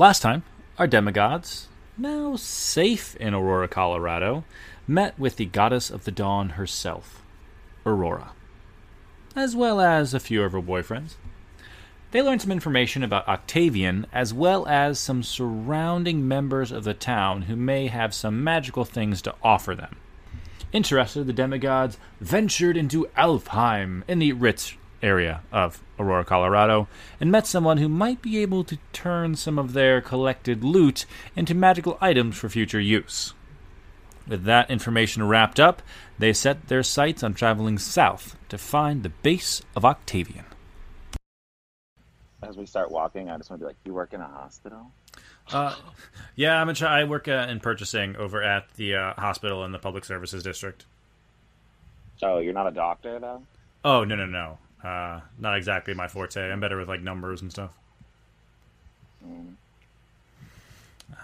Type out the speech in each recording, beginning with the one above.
Last time, our demigods, now safe in Aurora, Colorado, met with the goddess of the dawn herself, Aurora, as well as a few of her boyfriends. They learned some information about Octavian, as well as some surrounding members of the town who may have some magical things to offer them. Interested, the demigods ventured into Alfheim in the Ritz area of Aurora, Colorado, and met someone who might be able to turn some of their collected loot into magical items for future use. With that information wrapped up, they set their sights on traveling south to find the base of Octavian. As we start walking, I just want to be like, "You work in a hospital?" Uh, yeah, I'm a try. I work uh, in purchasing over at the uh, hospital in the public services district. Oh, you're not a doctor though. Oh no no no, uh, not exactly my forte. I'm better with like numbers and stuff.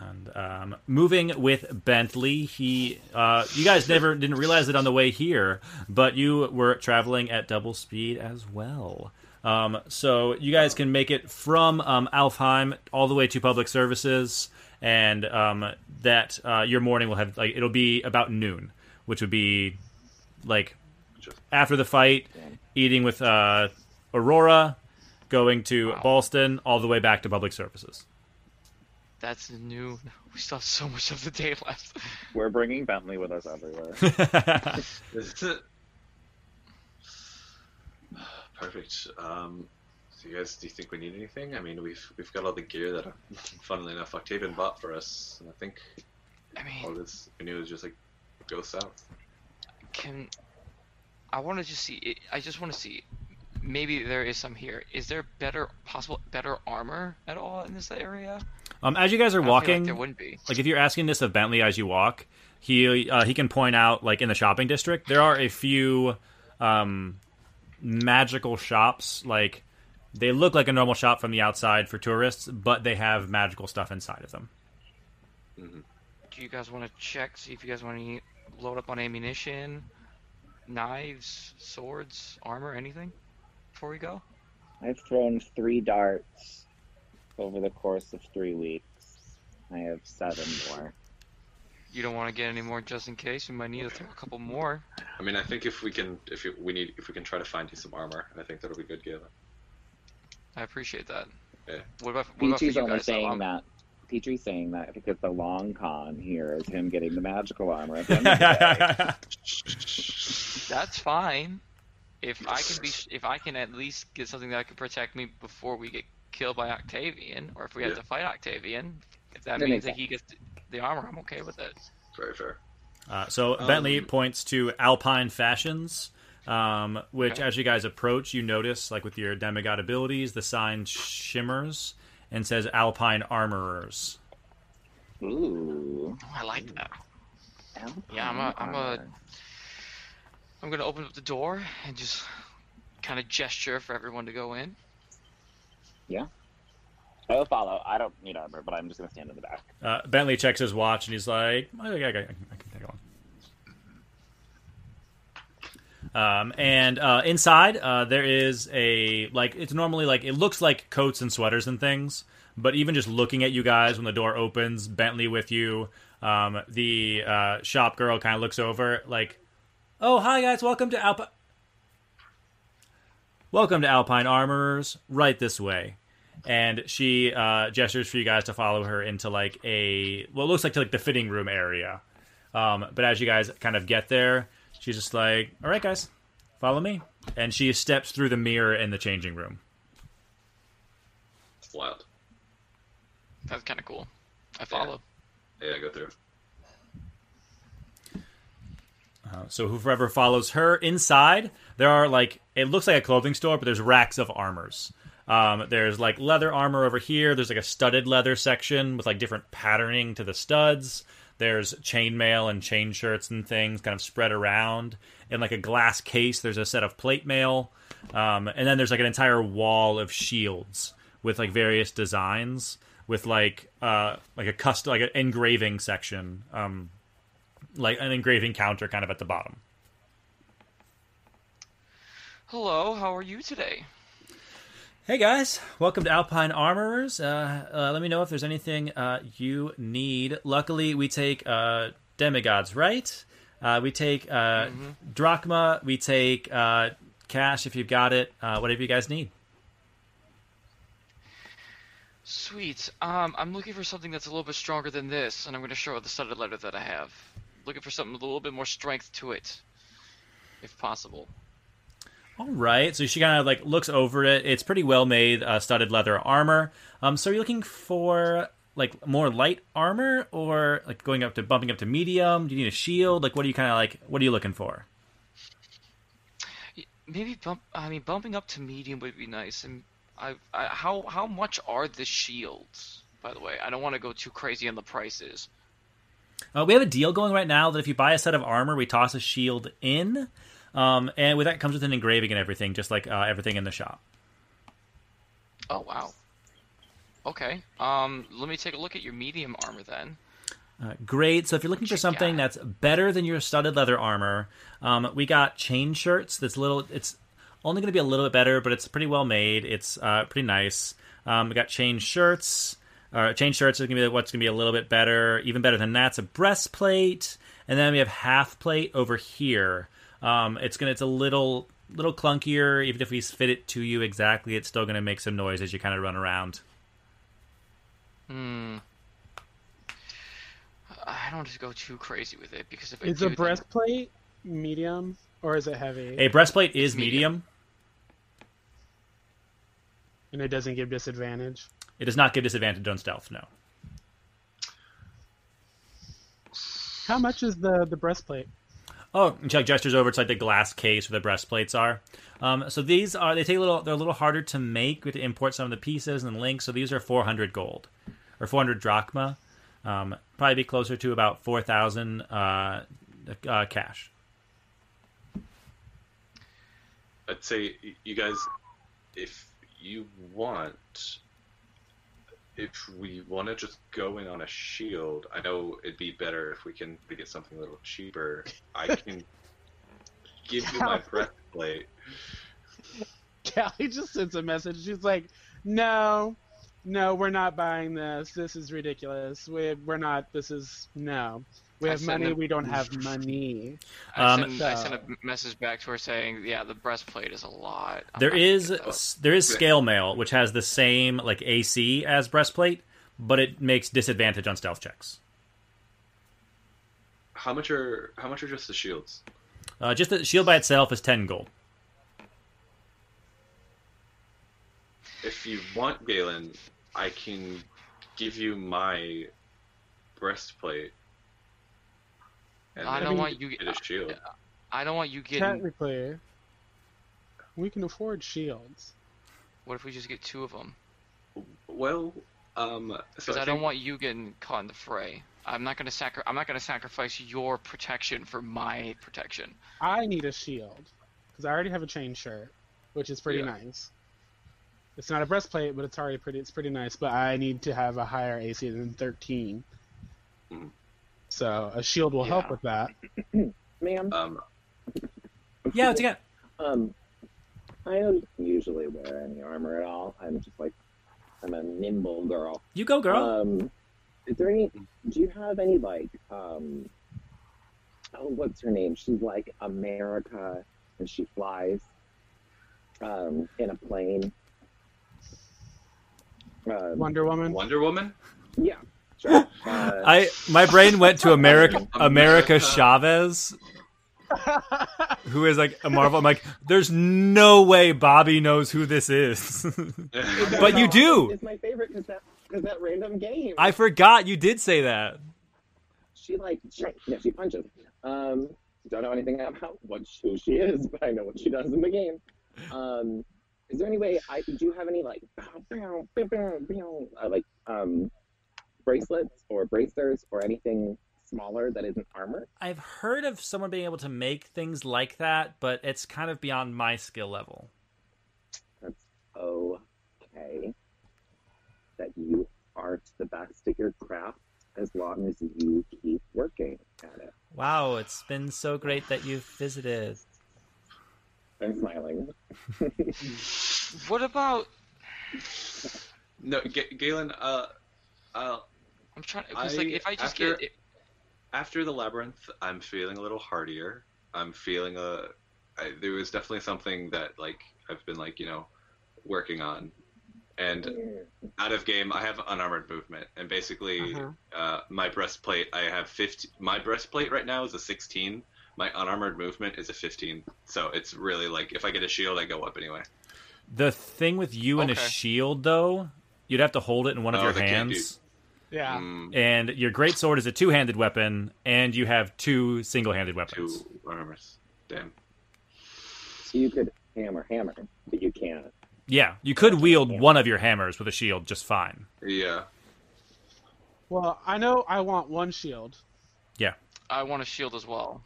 And um, moving with Bentley, he, uh, you guys never didn't realize it on the way here, but you were traveling at double speed as well. Um, so you guys can make it from um, Alfheim all the way to public services, and um, that uh, your morning will have like it'll be about noon, which would be like after the fight, eating with uh, Aurora, going to Wow. Ballston, all the way back to public services. That's the new. We still have so much of the day left. We're bringing Bentley with us everywhere. Perfect. Um, so you guys, do you think we need anything? I mean, we've we've got all the gear that, funnily enough, Octavian bought for us, and I think I mean, all this we knew was just like go south. can I want to just see? I just want to see. Maybe there is some here. Is there better possible better armor at all in this area? Um, as you guys are I feel like walking, there wouldn't be. like if you're asking this of Bentley as you walk, he uh, he can point out like in the shopping district there are a few um, magical shops. Like they look like a normal shop from the outside for tourists, but they have magical stuff inside of them. Do you guys want to check? See if you guys want to load up on ammunition, knives, swords, armor, anything before we go. I've thrown three darts over the course of three weeks. I have seven more. You don't want to get any more just in case. We might need to throw a couple more. I mean, I think if we can, if you, we need, if we can try to find you some armor, I think that'll be good, Galen. I appreciate that. Yeah. What about, what about for Peachy's you only guys? saying Um, that. Peachy's saying that because the long con here is him getting the magical armor. At the end of the day. That's fine. If I can be, if I can at least get something that can protect me before we get killed by Octavian, or if we have Yeah. to fight Octavian, if that That means makes that he gets the armor, I'm okay with it. Very fair. Uh, so Um, Bentley points to Alpine Fashions, um, which, Okay. as you guys approach, you notice, like with your demigod abilities, the sign shimmers and says Alpine Armorers. Ooh. Oh, I like that. Alpine Yeah, I'm a- I'm a- armor. I'm gonna open up the door and just kind of gesture for everyone to go in. Yeah. I will follow. I don't need armor, but I'm just gonna stand in the back. Uh, Bentley checks his watch and he's like, "Oh, I, I, I can take along." Um, and uh, inside, uh, there is a like it's normally like it looks like coats and sweaters and things, but even just looking at you guys when the door opens, Bentley with you, um, the uh, shop girl kind of looks over like, "Oh, hi guys, welcome to Alpine." Welcome to Alpine Armorers. Right this way and she uh, gestures for you guys to follow her into like a well, it looks like to like the fitting room area. Um, but as you guys kind of get there, she's just like, "All right, guys, follow me," and she steps through the mirror in the changing room. It's wild. That's kind of cool. I follow. Yeah, I go through. Uh, so whoever follows her inside, there are like it looks like a clothing store, but there's racks of armors. Um, there's like leather armor over here. There's like a studded leather section with like different patterning to the studs. There's chainmail and chain shirts and things kind of spread around. In like a glass case, there's a set of plate mail. Um, and then there's like an entire wall of shields with like various designs with like uh like a custom like an engraving section um like an engraving counter kind of at the bottom Hello, how are you today? Hey guys. Welcome to alpine armorers. Uh, uh let me know if there's anything uh you need. Luckily we take uh demigods right? Uh we take uh drachma. We take uh cash if you've got it uh whatever you guys need. Sweet. Um, I'm looking for something that's a little bit stronger than this, and I'm going to show the studded leather that I have. Looking for something with a little bit more strength to it, if possible. All right, so she kind of like looks over it. It's pretty well made, uh, studded leather armor. Um, so are you're looking for like more light armor, or like going up to bumping up to medium? Do you need a shield? Like, what are you kind of like? What are you looking for? Maybe bump. I mean, bumping up to medium would be nice. And I, I how how much are the shields? By the way, I don't want to go too crazy on the prices. Uh, we have a deal going right now that if you buy a set of armor, we toss a shield in, um, and with that comes with an engraving and everything, just like uh, everything in the shop. Oh wow. Okay. Um, let me take a look at your medium armor then. Uh, great. So if you're looking for something that's better than your studded leather armor, um, we got chain shirts. That's little. It's only going to be a little bit better, but it's pretty well made. It's uh, pretty nice. Um, we got chain shirts. Uh, chain shirts are going to be what's going to be a little bit better. Even better than that's a breastplate, and then we have half plate over here. Um, it's gonna. It's a little little clunkier. Even if we fit it to you exactly, it's still going to make some noise as you kind of run around. Hmm. I don't want to go too crazy with it because if I Is do, a then- breastplate medium or is it heavy? A breastplate is medium. medium. And it doesn't give disadvantage. It does not give disadvantage on stealth. No. How much is the the breastplate? Oh, and gestures over to like the glass case where the breastplates are. Um, so these are they take a little. They're a little harder to make. We have to import some of the pieces and links. So these are 400 gold, or 400 drachma. Um, probably be closer to about 4,000 uh, uh, cash. I'd say you guys, if you want, if we want to just go in on a shield, I know it'd be better if we can get something a little cheaper. I can give you my breastplate. Callie just sends a message. She's like, "No, no, we're not buying this. This is ridiculous. We we're not. This is no. We I have money. a- We don't have money." I, Um, sent, I sent a message back to her saying, "Yeah, the breastplate is a lot." I'm There not gonna is get those. there is scale mail, which has the same like AC as breastplate, but it makes disadvantage on stealth checks. How much are how much are just the shields? Uh, just the shield by itself is 10 gold. If you want Galen, I can give you my breastplate. And I don't you want you. get a shield. I don't want you getting. Technically, we can afford shields. What if we just get two of them? Well, um, so Because I, I, don't think- want you getting caught in the fray. I'm not gonna sacri- I'm not gonna sacrifice your protection for my protection. I need a shield because I already have a chain shirt, which is pretty Yeah. nice. It's not a breastplate, but it's already pretty. It's pretty nice. But I need to have a higher AC than 13. Mhm. So a shield will help with that. Ma'am, Um, Yeah, what's you got? um, I don't usually wear any armor at all. I'm just like, I'm a nimble girl. You go, girl. Um, is there any? Do you have any like, um, oh, what's her name? She's like America, and she flies, um, in a plane. Um, Wonder Woman. Wonder Woman. yeah, sure. Uh, I my brain went to America America America. Chavez, who is like a Marvel. I'm like, there's no way Bobby knows who this is. but you do. It's my favorite because that because that random game. I forgot you did say that. she like no, she punches. Um, don't know anything about what who she is, but I know what she does in the game. Um, is there any way I do you have any like uh, like um bracelets or bracers or anything smaller that isn't armor? I've heard of someone being able to make things like that, but it's kind of beyond my skill level. That's okay. That you aren't the best at your craft as long as you keep working at it. Wow, it's been so great that you've visited. I'm smiling. What about? No, G- Galen. Uh, uh, I'm trying because like if I just after, get it, after the labyrinth, I'm feeling a little hardier. I'm feeling a. I, there was definitely something that like I've been like you know working on, and out of game I have unarmored movement, and basically Uh-huh. uh, my breastplate I have 50. My breastplate right now is a 16. My unarmored movement is a 15. So it's really like if I get a shield, I go up anyway. The thing with you and a shield, though, you'd have to hold it in one of Oh, your they can't do- hands. Yeah. Mm, And your great sword is a two-handed weapon, and you have two single-handed weapons. two armors. Damn. So you could hammer, hammer, but you can't. Yeah, you could wield one of your hammers with a shield just fine. Yeah. Well, I know I want one shield. Yeah. I want a shield as well.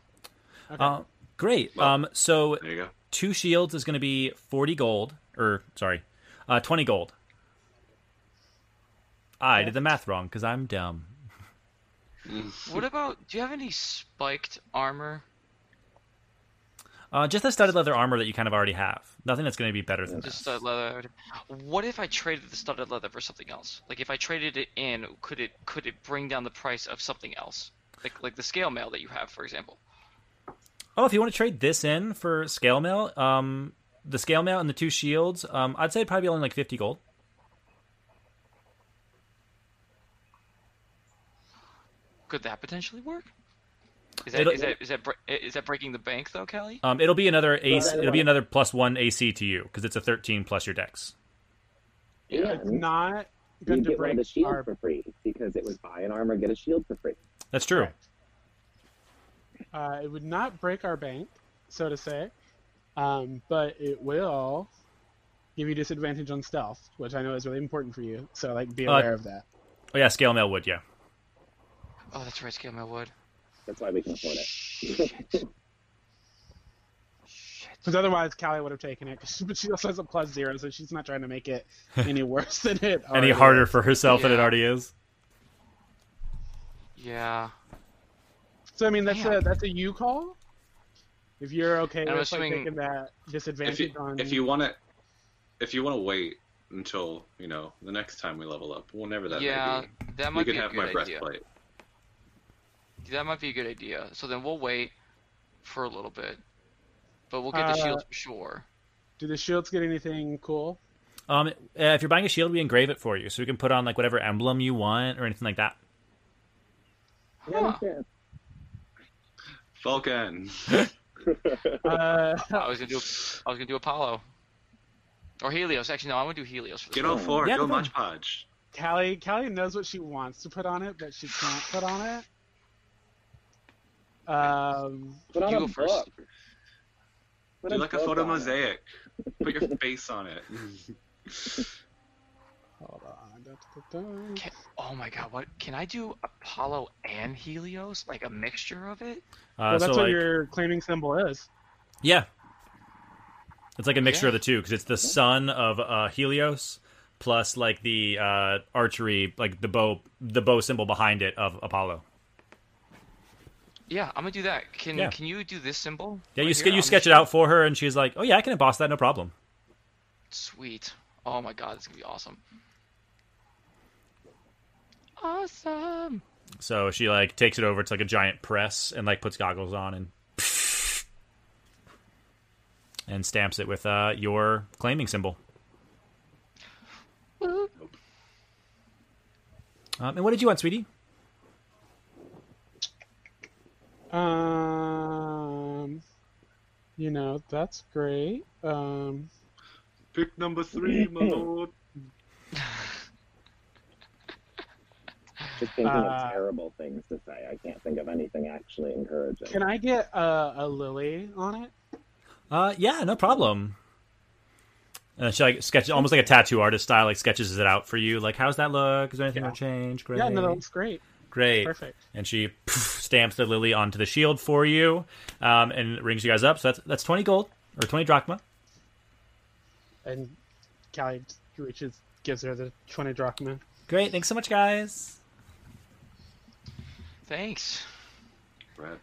Okay. Uh, great. Well- um, so There you go. two shields is going to be forty gold, or sorry, uh, twenty gold. I did the math wrong because I'm dumb. What about? Do you have any spiked armor? Uh, just the studded leather armor that you kind of already have. Nothing that's going to be better than Just this. studded leather. What if I traded the studded leather for something else? Like if I traded it in, could it could it bring down the price of something else? Like like the scale mail that you have, for example. Oh, if you want to trade this in for scale mail, um, the scale mail and the two shields, um, I'd say it'd probably be only like fifty gold. Could that potentially work? Is that It'll- is that is that bre- is that breaking the bank though, Kelly? Um, it'll be another AC. It'll be another plus one AC to you because it's a thirteen plus your dex. it's And not you to get one of break the shields our. for free because it was buy an armor, get a shield for free. That's true. Uh, it would not break our bank, so to say, um, but it will give you disadvantage on stealth, which I know is really important for you. So like, be Uh, aware of that. Oh yeah, scale mail would. Yeah. Oh, that's right, scale my wood. That's why we can afford it. Because otherwise, Callie would have taken it. 'cause she- But she also has a plus zero, so she's not trying to make it any worse than it. Any harder is. for herself than it already is. Yeah. So I mean, that's a that's a you call. If you're okay And I'm with like, taking that disadvantage If you on. if you want to if you want to wait until you know the next time we level up, whenever that yeah, may be, that you might can be a have good my idea. breastplate. That might be a good idea. So then we'll wait for a little bit, but we'll get the Uh, shields for sure. do the shields get anything cool? Um, uh, if you're buying a shield, we engrave it for you, so we can put on like whatever emblem you want or anything like that. Huh. Yeah, Vulcan. Uh, I was gonna do I was gonna do Apollo or Helios. Actually, no, I'm gonna do Helios for this. Get all four. Yeah, go come on. Munch Podge. Callie, Callie knows what she wants to put on it, but she can't put on it. Um, Put on You a go first. book. Put Do like a book photo on it. mosaic. Put your face on it. hold on. Da, da, da. Can, oh my god, what can I do? Apollo and Helios, like a mixture of it? Uh, Well, that's so what like, your claiming symbol is. yeah, it's like a mixture Yeah. of the two because it's the sun of uh, Helios plus like the uh, archery, like the bow, the bow symbol behind it of Apollo. Yeah, I'm gonna do that. Can Yeah. can you do this symbol? Yeah, you right ske- here you sketch it out for her, and she's like, "Oh yeah, I can emboss that, no problem." Sweet. Oh my god, it's gonna be awesome. Awesome. So she like takes it over to like a giant press and like puts goggles on and and stamps it with uh, your claiming symbol. Um, and what did you want, sweetie? Um, you know that's great. Um, Pick number three, my lord. Just thinking Uh, of terrible things to say. I can't think of anything actually encouraging. Can I get uh, a lily on it? Uh, yeah, no problem. And she like sketches almost like a tattoo artist style, like sketches it out for you. Like, how's that look? Is there anything Yeah. to change? Great. Yeah, no, that looks great. Great. Perfect. And she poof, stamps the lily onto the shield for you, um, and rings you guys up. So that's that's twenty gold or twenty drachma. And Callie reaches, gives her the 20 drachma. Great. Thanks so much, guys. Thanks. Right.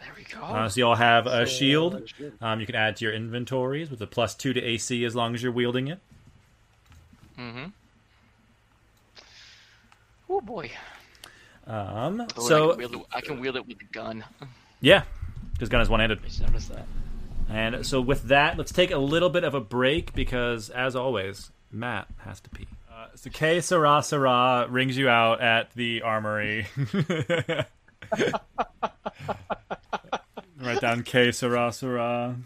There we go. Uh, so you all have a So, shield. uh, shield. Um, you can add to your inventories with a plus two to AC as long as you're wielding it. Mm-hmm. Oh boy. Um, Oh, I, so can wield it, I can wield it with the gun. yeah, because gun is one-handed. I just noticed that. And so with that, let's take a little bit of a break because, as always, Matt has to pee. Uh, so K Sarah Sarah rings you out at the armory. Write down K Sarah Sarah.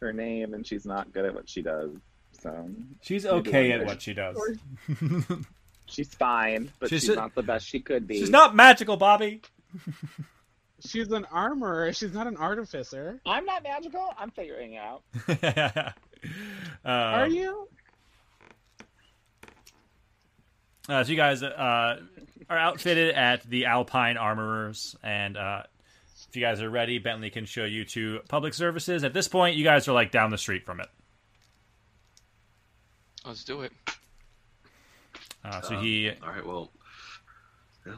Her name, and she's not good at what she does. So She's okay at what she does. she's fine, but She's she's, just- not the best she could be. She's not magical, Bobby. She's an armorer. She's not an artificer. I'm not magical. I'm figuring it out. Are Um, you? Uh, so you guys uh, are outfitted at the Alpine Armorers, and uh, if you guys are ready, Bentley can show you to public services. At this point, you guys are like down the street from it. Let's do it. Uh, so Um, he, All right. Well. Yeah.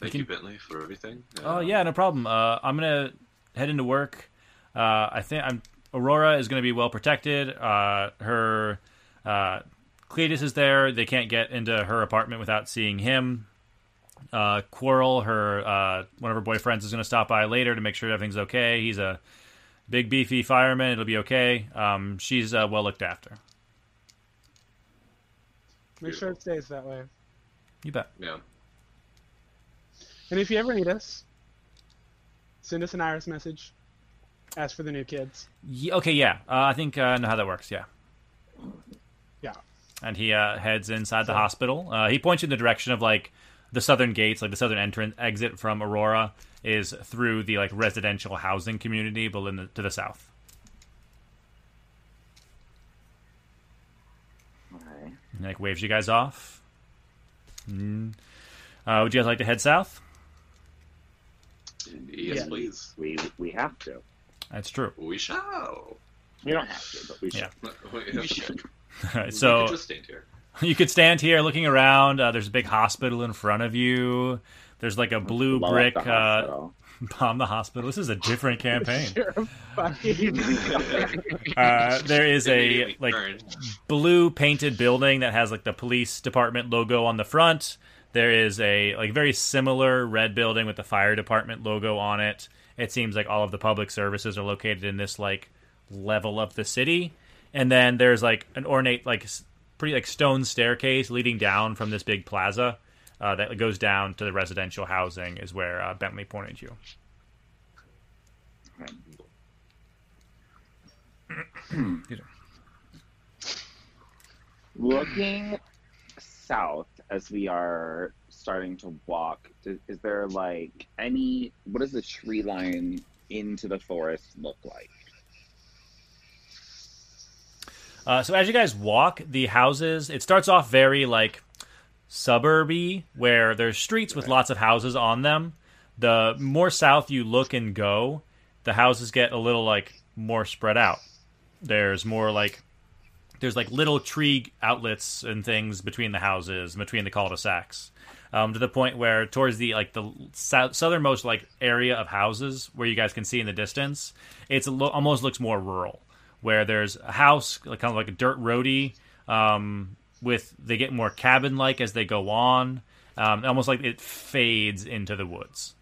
Thank can- you, Bentley, for everything. oh Uh, yeah, no problem. Uh, I'm gonna head into work. Uh, I think I'm Aurora is gonna be well protected. Uh, her uh, Cletus is there. They can't get into her apartment without seeing him. Uh, Quarrel, her uh, one of her boyfriends, is going to stop by later to make sure everything's okay. He's a big, beefy fireman. It'll be okay. Um, she's uh, well looked after. Make sure it stays that way. You bet. Yeah. And if you ever need us, send us an iris message. Ask for the new kids. Ye- okay, yeah. Uh, I think uh, I know how that works. Yeah. Yeah. And he uh, heads inside the hospital. Uh, he points you in the direction of like the southern gates, like the southern entrance exit from Aurora is through the like residential housing community, but in the, to the south. Okay. And, like waves you guys off. Mm. Uh, would you guys like to head south? Yes, Yeah. please. We we have to. That's true. We shall. We don't have to, but we should. Yeah. We should. All right, We so could just stand here. you could stand here looking around. Uh, there's a big hospital in front of you. There's like a blue Blow brick uh, hospital. Bomb the hospital. This is a different campaign. You're a fucking- Uh, there is a like blue painted building that has like the police department logo on the front. There is a like very similar red building with the fire department logo on it. It seems like all of the public services are located in this like level of the city. And then there's like an ornate like pretty like stone staircase leading down from this big plaza uh, that goes down to the residential housing is where uh, Bentley pointed you. Looking south as we are starting to walk, is there like any? What does the tree line into the forest look like? Uh, so as you guys walk, the houses it starts off very like suburby, where there's streets with lots of houses on them. The more south you look and go, the houses get a little like more spread out. There's more like there's like little tree outlets and things between the houses, between the cul-de-sacs, um, to the point where towards the like the sou- southernmost like area of houses where you guys can see in the distance, it's a lo- almost looks more rural, where there's a house like kind of like a dirt roadie, um, with they get more cabin-like as they go on, um, almost like it fades into the woods.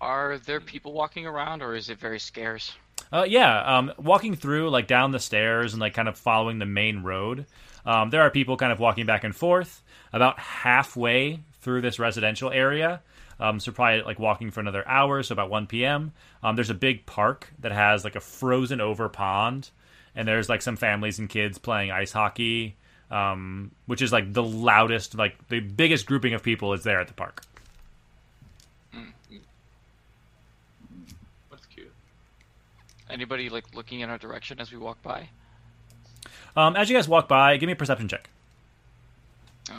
Are there people walking around, or is it very scarce? Uh, yeah, um, walking through like down the stairs and like kind of following the main road. Um, there are people kind of walking back and forth. About halfway through this residential area, um, so probably like walking for another hour. So about 1 p.m. Um, there's a big park that has like a frozen over pond, and there's like some families and kids playing ice hockey um, which is like the loudest, like the biggest grouping of people is there at the park. That's cute. Anybody like looking in our direction as we walk by? Um, as you guys walk by, give me a perception check.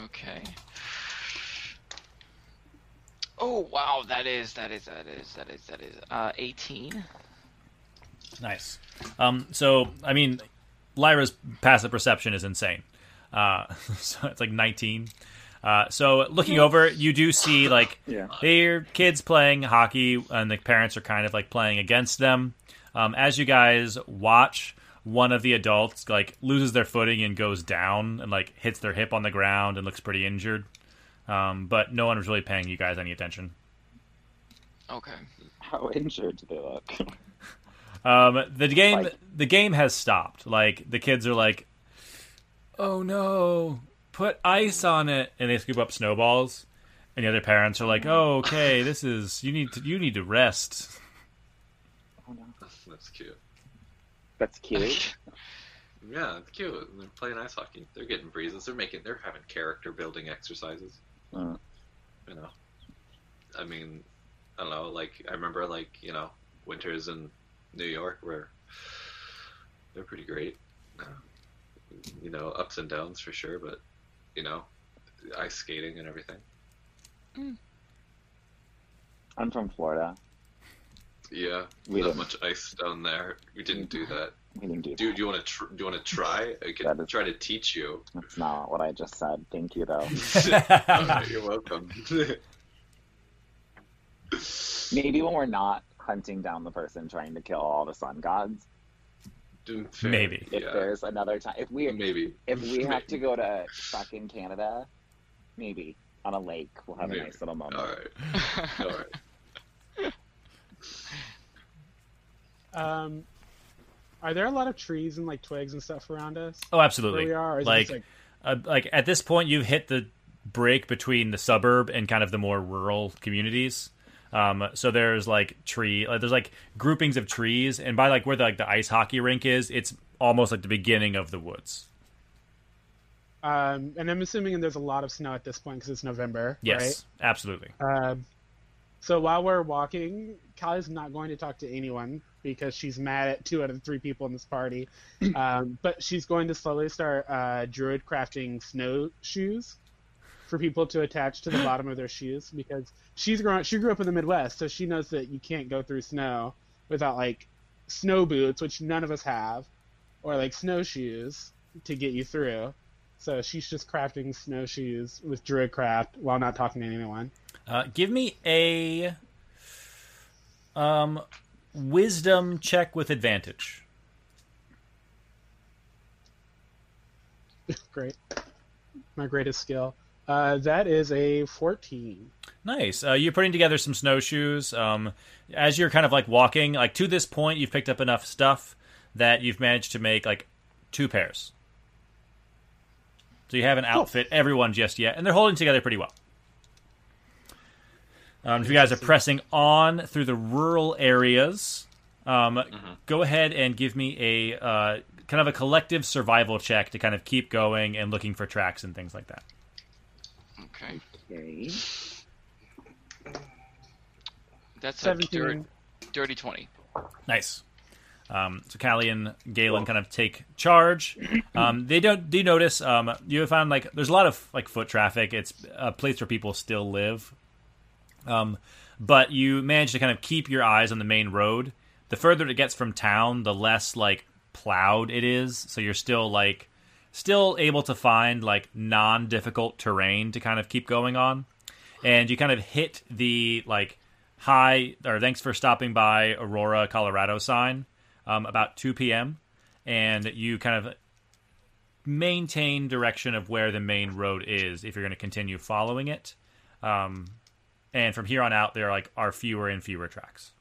Okay. Oh wow, that is that is that is that is that is uh 18. Nice. Um, so, I mean, Lyra's passive perception is insane. Uh, so it's like 19. Uh, so looking over, you do see like Yeah. they're kids playing hockey, and the parents are kind of like playing against them. Um, as you guys watch, one of the adults like loses their footing and goes down and like hits their hip on the ground and looks pretty injured. Um, but no one was really paying you guys any attention. Okay. How injured do they look? Um, the game Like- the game has stopped. Like the kids are like, "Oh no, put ice on it," and they scoop up snowballs. And the other parents are like, "Oh, okay, this is you need to you need to rest." Oh no, that's cute. That's cute. Yeah, it's cute. They're playing ice hockey. They're getting breezes. They're making. They're having character building exercises. Uh, You know. I mean, I don't know. Like I remember, like you know, winters in New York where they're pretty great. Uh, you know, ups and downs for sure, but you know, ice skating and everything. Mm. I'm from Florida. Yeah, We not didn't. much ice down there. We didn't do that. We didn't do Do, do you want to tr- do you want to try? I can is- try to teach you. That's not what I just said. Thank you, though. Alright, you're welcome. Maybe when we're not hunting down the person trying to kill all the sun gods, Fair. Maybe. if Yeah. there's another time, if we Maybe. if we have to go to fucking Canada, maybe on a lake, we'll have Maybe. a nice little moment. All right. All right. Um, are there a lot of trees and like twigs and stuff around us? Oh, Where absolutely. we are, or is like, like uh, like at this point, you've hit the break between the suburb and kind of the more rural communities. Um, so there's like tree, like, there's like groupings of trees, and by like where the, like the ice hockey rink is, it's almost like the beginning of the woods. um, and I'm assuming there's a lot of snow at this point because it's November, Yes, absolutely. right? Um, so while we're walking, Callie's not going to talk to anyone because she's mad at two out of the three people in this party. um, but she's going to slowly start uh, druid crafting snowshoes for people to attach to the bottom of their shoes because she's grown she grew up in the Midwest, so she knows that you can't go through snow without like snow boots, which none of us have, or like snowshoes to get you through. So she's just crafting snowshoes with druid craft while not talking to anyone. Uh, give me a um, wisdom check with advantage. Great. My greatest skill. Uh, that is a 14. Nice. Uh, you're putting together some snowshoes. Um, as you're kind of like walking, like to this point, you've picked up enough stuff that you've managed to make like two pairs. So you haven't outfit everyone just yet, and they're holding together pretty well. Um, if you guys are pressing on through the rural areas, um, go ahead and give me a uh, kind of a collective survival check to kind of keep going and looking for tracks and things like that. Okay. Okay. That's a 17. dirty, dirty 20. Nice. Um, so Callie and Galen kind of take charge. Um, they don't. Do you notice? Um, you found like there's a lot of like foot traffic. It's a place where people still live. Um, but you manage to kind of keep your eyes on the main road. The further it gets from town, the less like plowed it is. So you're still like still able to find like non-difficult terrain to kind of keep going on. And you kind of hit the like hi or thanks for stopping by Aurora, Colorado sign um, about 2 p.m. And you kind of maintain direction of where the main road is if you're going to continue following it. Um, and from here on out, there are like are fewer and fewer tracks.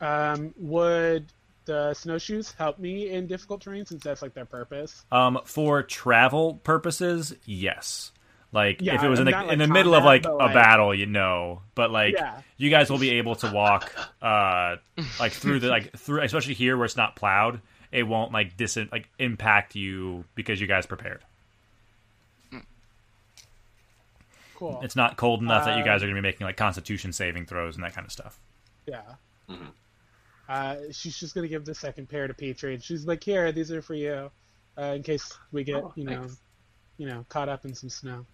Um, would the snowshoes help me in difficult terrain since that's like their purpose? Um, for travel purposes, yes. Like Yeah, if it was in the like, in the middle of like a like- battle, you know. But like Yeah. you guys will be able to walk, uh, like through the like through, especially here where it's not plowed. it won't like dis like impact you because you guys prepared. Cool. It's not cold enough that you Uh, guys are going to be making like Constitution saving throws and that kind of stuff. Yeah. Mhm. Uh, she's just gonna give the second pair to Petrie, and she's like, "Here, these are for you, uh, in case we get, Oh, you know, thanks. you know, caught up in some snow."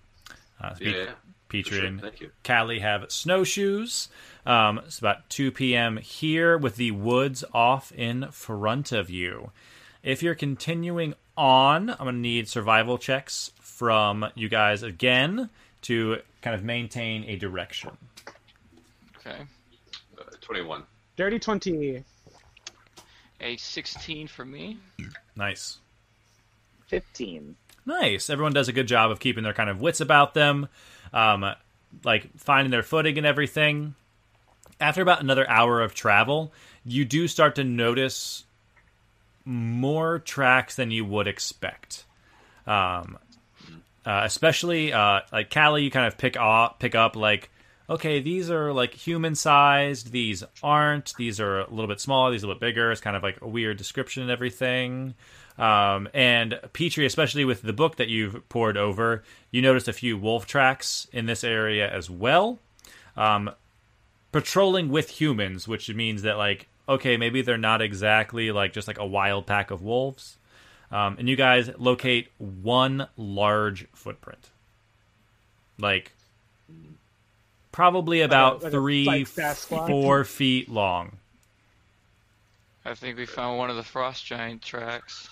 Uh, Yeah, yeah, Petrie sure. and Thank you. Callie have snowshoes. Um, it's about 2 p.m. here with the woods off in front of you. If you're continuing on, I'm going to need survival checks from you guys again to kind of maintain a direction. Okay. Uh, Twenty-one. Dirty twenty. A 16 for me. Nice. 15. Nice. Everyone does a good job of keeping their kind of wits about them, um, like finding their footing and everything. After about another hour of travel, you do start to notice more tracks than you would expect. Um, uh, especially uh, like Callie, you kind of pick up, pick up like, okay, these are like human sized. These aren't. These are a little bit smaller. These are a little bit bigger. It's kind of like a weird description and everything. Um, and Petrie, especially with the book that you've poured over, you noticed a few wolf tracks in this area as well. Um, patrolling with humans, which means that like, okay, maybe they're not exactly like just like a wild pack of wolves. Um, and you guys locate one large footprint, like probably about like a- three, like four feet long. I think we found one of the frost giant tracks.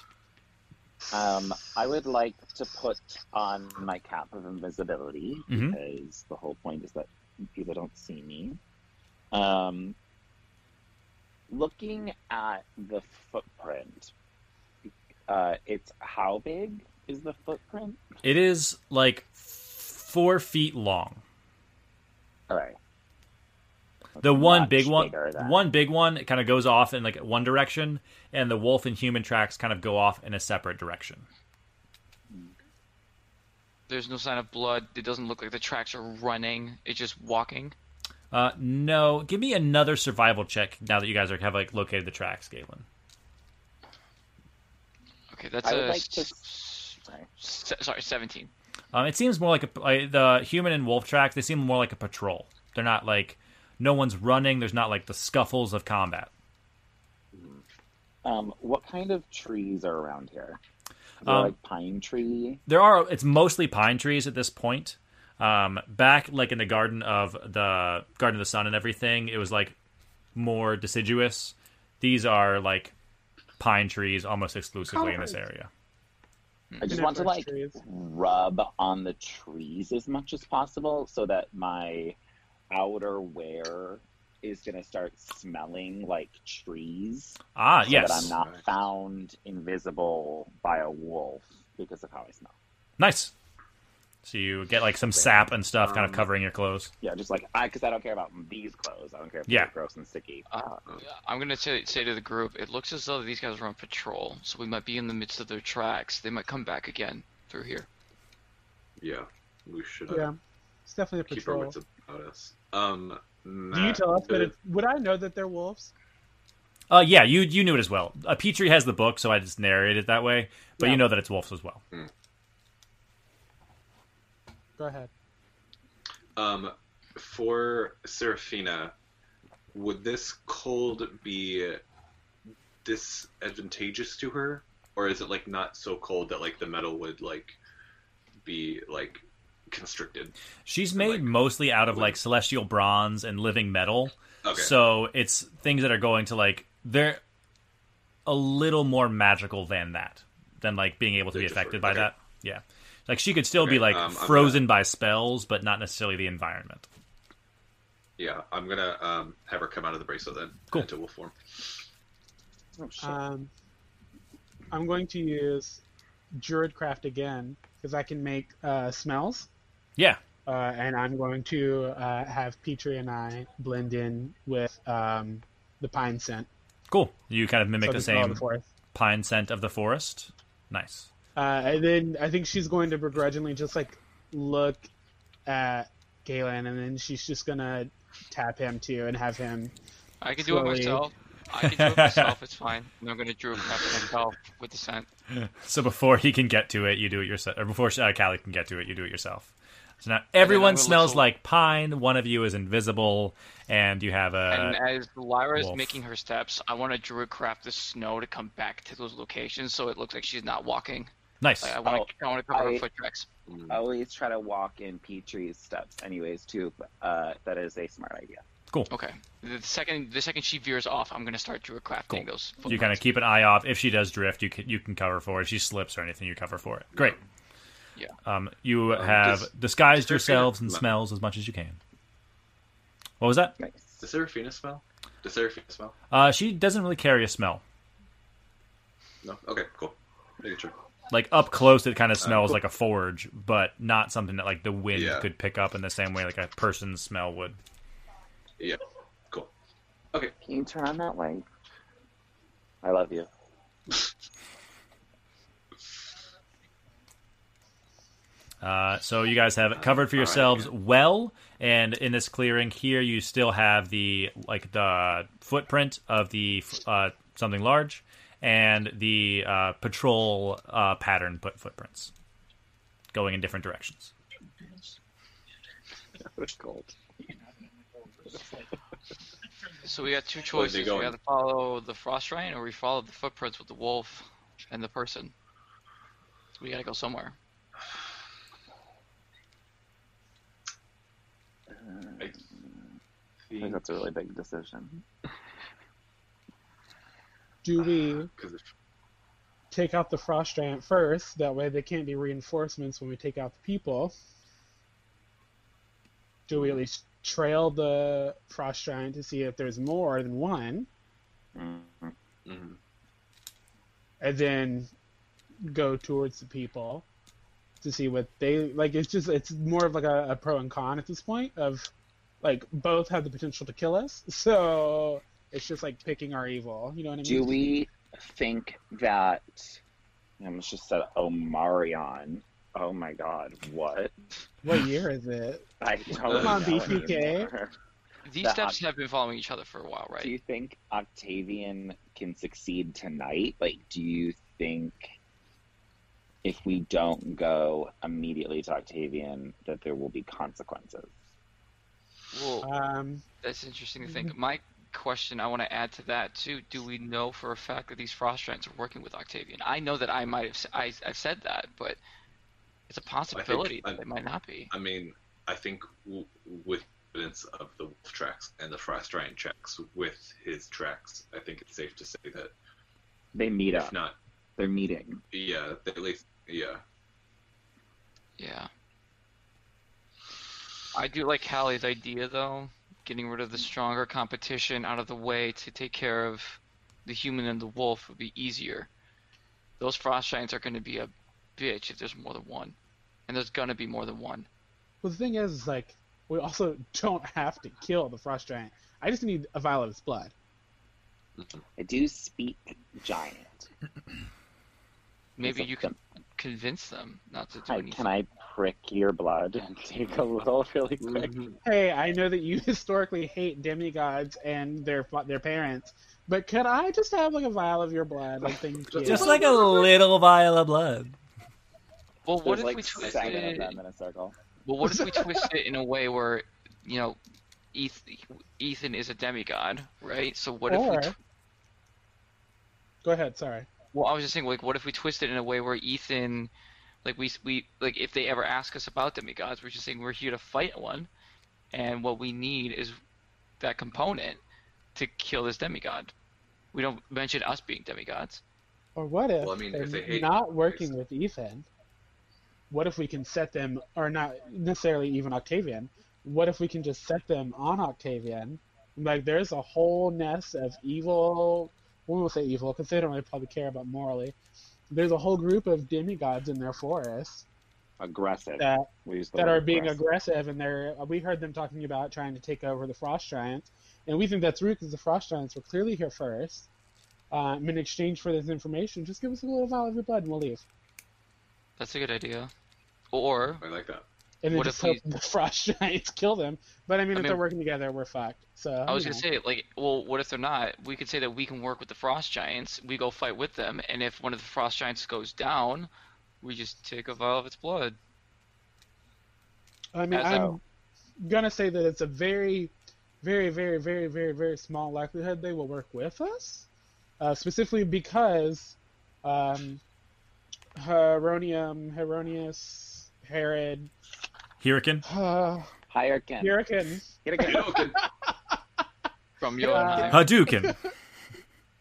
Um, I would like to put on my cap of invisibility Mhm. because the whole point is that people don't see me. Um, looking at the footprint, uh, it's how big is the footprint? It is like four feet long. All right. The one big one, than- one big one, it kind of goes off in like one direction, and the wolf and human tracks kind of go off in a separate direction. There's no sign of blood. It doesn't look like the tracks are running. It's just walking. Uh, no, give me another survival check now that you guys are have like located the tracks, Galen. Okay, that's I would a like to- s- Sorry. s- sorry 17. Um, it seems more like a like the human and wolf tracks. They seem more like a patrol. They're not like no one's running. There's not like the scuffles of combat. Um, what kind of trees are around here? there Um, like pine tree? There are. It's mostly pine trees at this point. Um, back like in the garden of the Garden of the Sun and everything, it was like more deciduous. These are like pine trees almost exclusively in this area. I just want to like trees. rub on the trees as much as possible so that my outer wear is gonna start smelling like trees. Ah, so yes, that I'm not found invisible by a wolf because of how I smell. nice. So you get like some sap and stuff, kind of Um, covering your clothes. Yeah, just like I, because I don't care about these clothes. I don't care if Yeah. they're gross and sticky. Uh, I'm gonna say, say to the group, it looks as though these guys are on patrol, so we might be in the midst of their tracks. They might come back again through here. Yeah, we should uh, Yeah, it's definitely a keep our patrol. wits about us. Um, Do you tell us that? It, would I know that they're wolves? Uh, yeah, you you knew it as well. Uh, Petrie has the book, so I just narrated it that way. But Yeah. you know that it's wolves as well. Go ahead. Um, for Seraphina, would this cold be disadvantageous to her, or is it like not so cold that like the metal would like be like constricted? She's made like, mostly out of wood. like celestial bronze and living metal. Okay. So it's things that are going to like they're a little more magical than that, than like being able to They be differ. affected by Okay. that. Yeah, like she could still be like um, I'm frozen by spells, but not necessarily the environment. yeah, I'm gonna um have her come out of the bracelet then Cool. into wolf form. Oh, shit. Um, I'm going to use Druidcraft again because I can make uh, smells, Yeah, uh, and I'm going to uh, have Petrie and I blend in with um, the pine scent. cool. You kind of mimic so the same the pine scent of the forest. Nice. Uh, and then I think she's going to begrudgingly just like look at Galen, and then she's just gonna tap him too and have him. I can do it myself. I can do it myself. It's fine. I'm gonna druid craft myself with the scent. So before he can get to it, you do it yourself. Or before uh, Callie can get to it, you do it yourself. So now everyone smells look- like pine. One of you is invisible, and you have a. and as Lyra is making her steps, I want to druid craft the snow to come back to those locations, so it looks like she's not walking. Nice. Like, I want to, I want cover I- her foot tracks. I always try to walk in Petrie's steps, anyways. Too. Uh, that is a smart idea. Cool. Okay. The second, the second she veers off, I'm gonna start druid crafting Cool. those. You kind of keep an eye off. If she does drift, you can you can cover for it. If she slips or anything, you cover for it. Great. Yeah. Um, you Um, have does- disguised does yourselves and smells as much as you can. What was that? Nice. Does Seraphina smell? Does Seraphina smell? Uh, she doesn't really carry a smell. No. Okay. Cool. Making sure. Like up close, it kind of smells cool. like a forge, but not something that like the wind Yeah. could pick up in the same way like a person's smell would. Yeah. Cool. Okay. Can you turn on that light? I love you. Uh, so you guys have it covered for All right, yourselves yeah. well, and in this clearing here, you still have the like the footprint of the uh, something large, and the uh, patrol uh, pattern put footprints going in different directions. Cold. So we got two choices. We going? either follow the frost giant or we follow the footprints with the wolf and the person. So we gotta go somewhere. I I think think that's a really big decision. Do we take out the frost giant first? That way they can't be reinforcements when we take out the people. Do we at least trail the frost giant to see if there's more than one, Mhm. mhm. and then go towards the people to see what they like? It's just it's more of like a, a pro and con at this point of like both have the potential to kill us, so it's just like picking our evil. You know what I mean? Do we think that? I almost just said Omarion. Oh my God! What? What year is it? I don't Come on, know BTK. These That- steps have been following each other for a while, right? Do you think Octavian can succeed tonight? Like, do you think if we don't go immediately to Octavian, that there will be consequences? Well, Um, that's interesting to think. My question I want to add to that too: Do we know for a fact that these frost giants are working with Octavian? I know that I might have s- I, have said that, but it's a possibility I- that they might not be. I mean, I think w- with evidence of the wolf tracks and the frost giant tracks with his tracks, I think it's safe to say that They meet if up. not, They're meeting. yeah, at least yeah. Yeah. I do like Hallie's idea though, getting rid of the stronger competition out of the way to take care of the human and the wolf would be easier. Those frost giants are going to be a bitch if there's more than one, and there's going to be more than one. Well, the thing is, is like we also don't have to kill the frost giant. I just need a vial of his blood. I do speak giant. Maybe you can convince them not to do Hi, anything. can I prick your blood and take a little really quick? Mm-hmm. Hey, I know that you historically hate demigods and their their parents, but could I just have like a vial of your blood? Like, thank you. Just like a little vial of blood. Well, what There's if like we twist seven of it? them in a circle. Well, what if we twist it in a way where, you know, Eth- Ethan is a demigod, right? So what if we? Tw- Go ahead. Sorry. well, I was just saying, like, what if we twist it in a way where Ethan, like, we we like, if they ever ask us about demigods, we're just saying we're here to fight one, and what we need is that component to kill this demigod. We don't mention us being demigods. Or what if, Well, I mean, if and they hate not working with Ethan? What if we can set them, or not necessarily even Octavian? What if we can just set them on Octavian? Like, there's a whole nest of evil. We won't say evil because they don't really probably care about morally. There's a whole group of demigods in their forest Aggressive. that We use the that are being aggressive. aggressive, and they're. We heard them talking about trying to take over the frost giants, and we think that's rude because the frost giants were clearly here first. Um, in exchange for this information, just give us a little vial of your blood and we'll leave. That's a good idea. Or I like that. And then What just if we- hope the frost giants kill them. But I mean, I if mean- they're working together, we're fucked. So I was you gonna say, like, well, what if they're not? We could say that we can work with the frost giants. We go fight with them, and if one of the frost giants goes down, we just take a vial of its blood. I mean, As I'm a- gonna say that it's a very, very, very, very, very, very small likelihood they will work with us, uh, specifically because um, Heronium, Heronius, Herod, Hurricane. uh, Hyrcan. Hurricane. Get again. From your Jotunheim. Hadouken.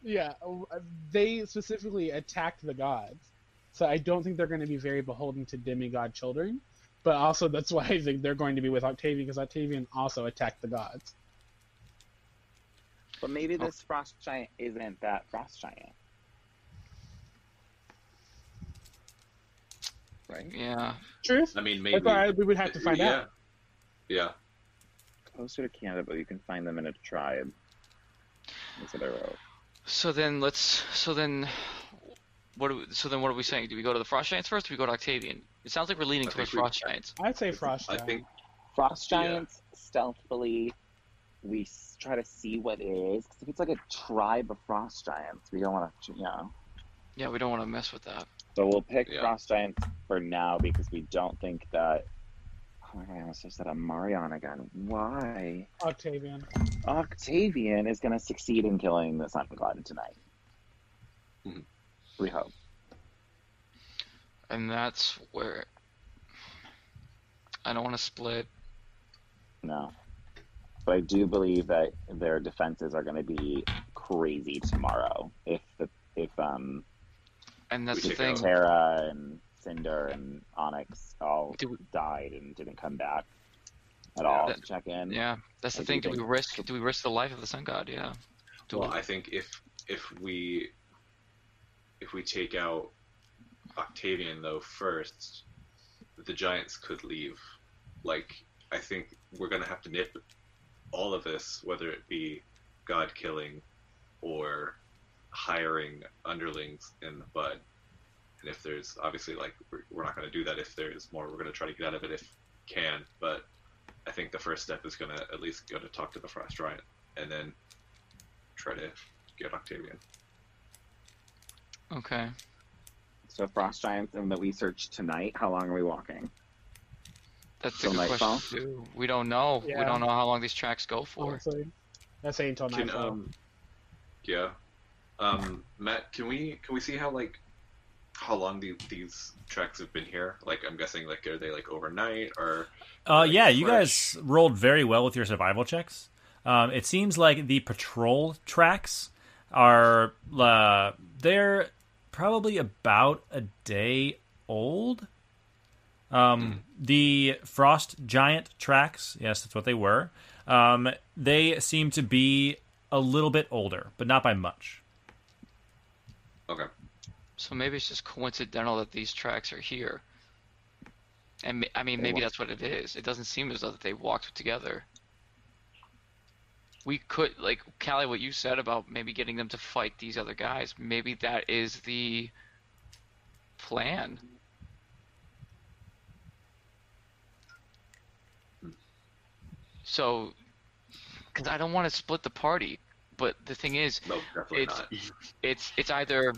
Yeah, uh, they specifically attacked the gods, so I don't think they're going to be very beholden to demigod children. But also, that's why I think they're going to be with Octavian because Octavian also attacked the gods. But maybe this frost giant isn't that frost giant. Right? Yeah. Truth? I mean, maybe. That's why we would have to find yeah. out. Yeah. Closer to Canada, but you can find them in a tribe. That's what I wrote. So then let's. So then, what? Do we, so then, what are we saying? Do we go to the frost giants first? Or do we go to Octavian? It sounds like we're leaning I towards think we- frost giants. I'd say Frost. Giants. I think Frost Yeah. giants stealthily. We try to see what it is. Because if it's like a tribe of frost giants, we don't want to, you know. Yeah, we don't want to mess with that. So we'll pick Yeah. frost giants for now because we don't think that. Oh my god, I almost just said Omarion again. Why? Octavian. Octavian is going to succeed in killing the Sun God tonight. Mhm. We hope. And that's where I don't want to split. No. But I do believe that their defenses are going to be crazy tomorrow. If the if um And that's We the thing. out- Terra and Cinder and Onyx all we- died and didn't come back at all That- to check in. Yeah, that's the I do thing. Do we think- risk? Do we risk the life of the sun god? Yeah. Do Well, we? I think if if we if we take out Octavian though first, the Giants could leave. Like I think we're gonna have to nip all of this, whether it be God killing or hiring underlings in the bud. And if there's obviously like we're, we're not going to do that if there's more, we're going to try to get out of it if can. But I think the first step is going to at least go to talk to the Frost Giant and then try to get Octavian. Okay. So frost giants and the we searched tonight. How long are we walking? That's a good nightfall? question too. We don't know. We don't know how long these tracks go for. Honestly, I say until Can nightfall. um, yeah, um, Matt, can we can we see how like how long these these tracks have been here? Like I'm guessing like are they like overnight or Uh, like, yeah, you fresh? guys rolled very well with your survival checks. Um, it seems like the patrol tracks are uh, they're probably about a day old. Um, The frost giant tracks, yes, that's what they were. Um, they seem to be a little bit older, but not by much. Okay. So maybe it's just coincidental that these tracks are here. And I mean, maybe that's what it is. It doesn't seem as though that they walked together. We could, like Callie, what you said about maybe getting them to fight these other guys. Maybe that is the plan. So, because I don't want to split the party, but the thing is, No, It's- it's it's either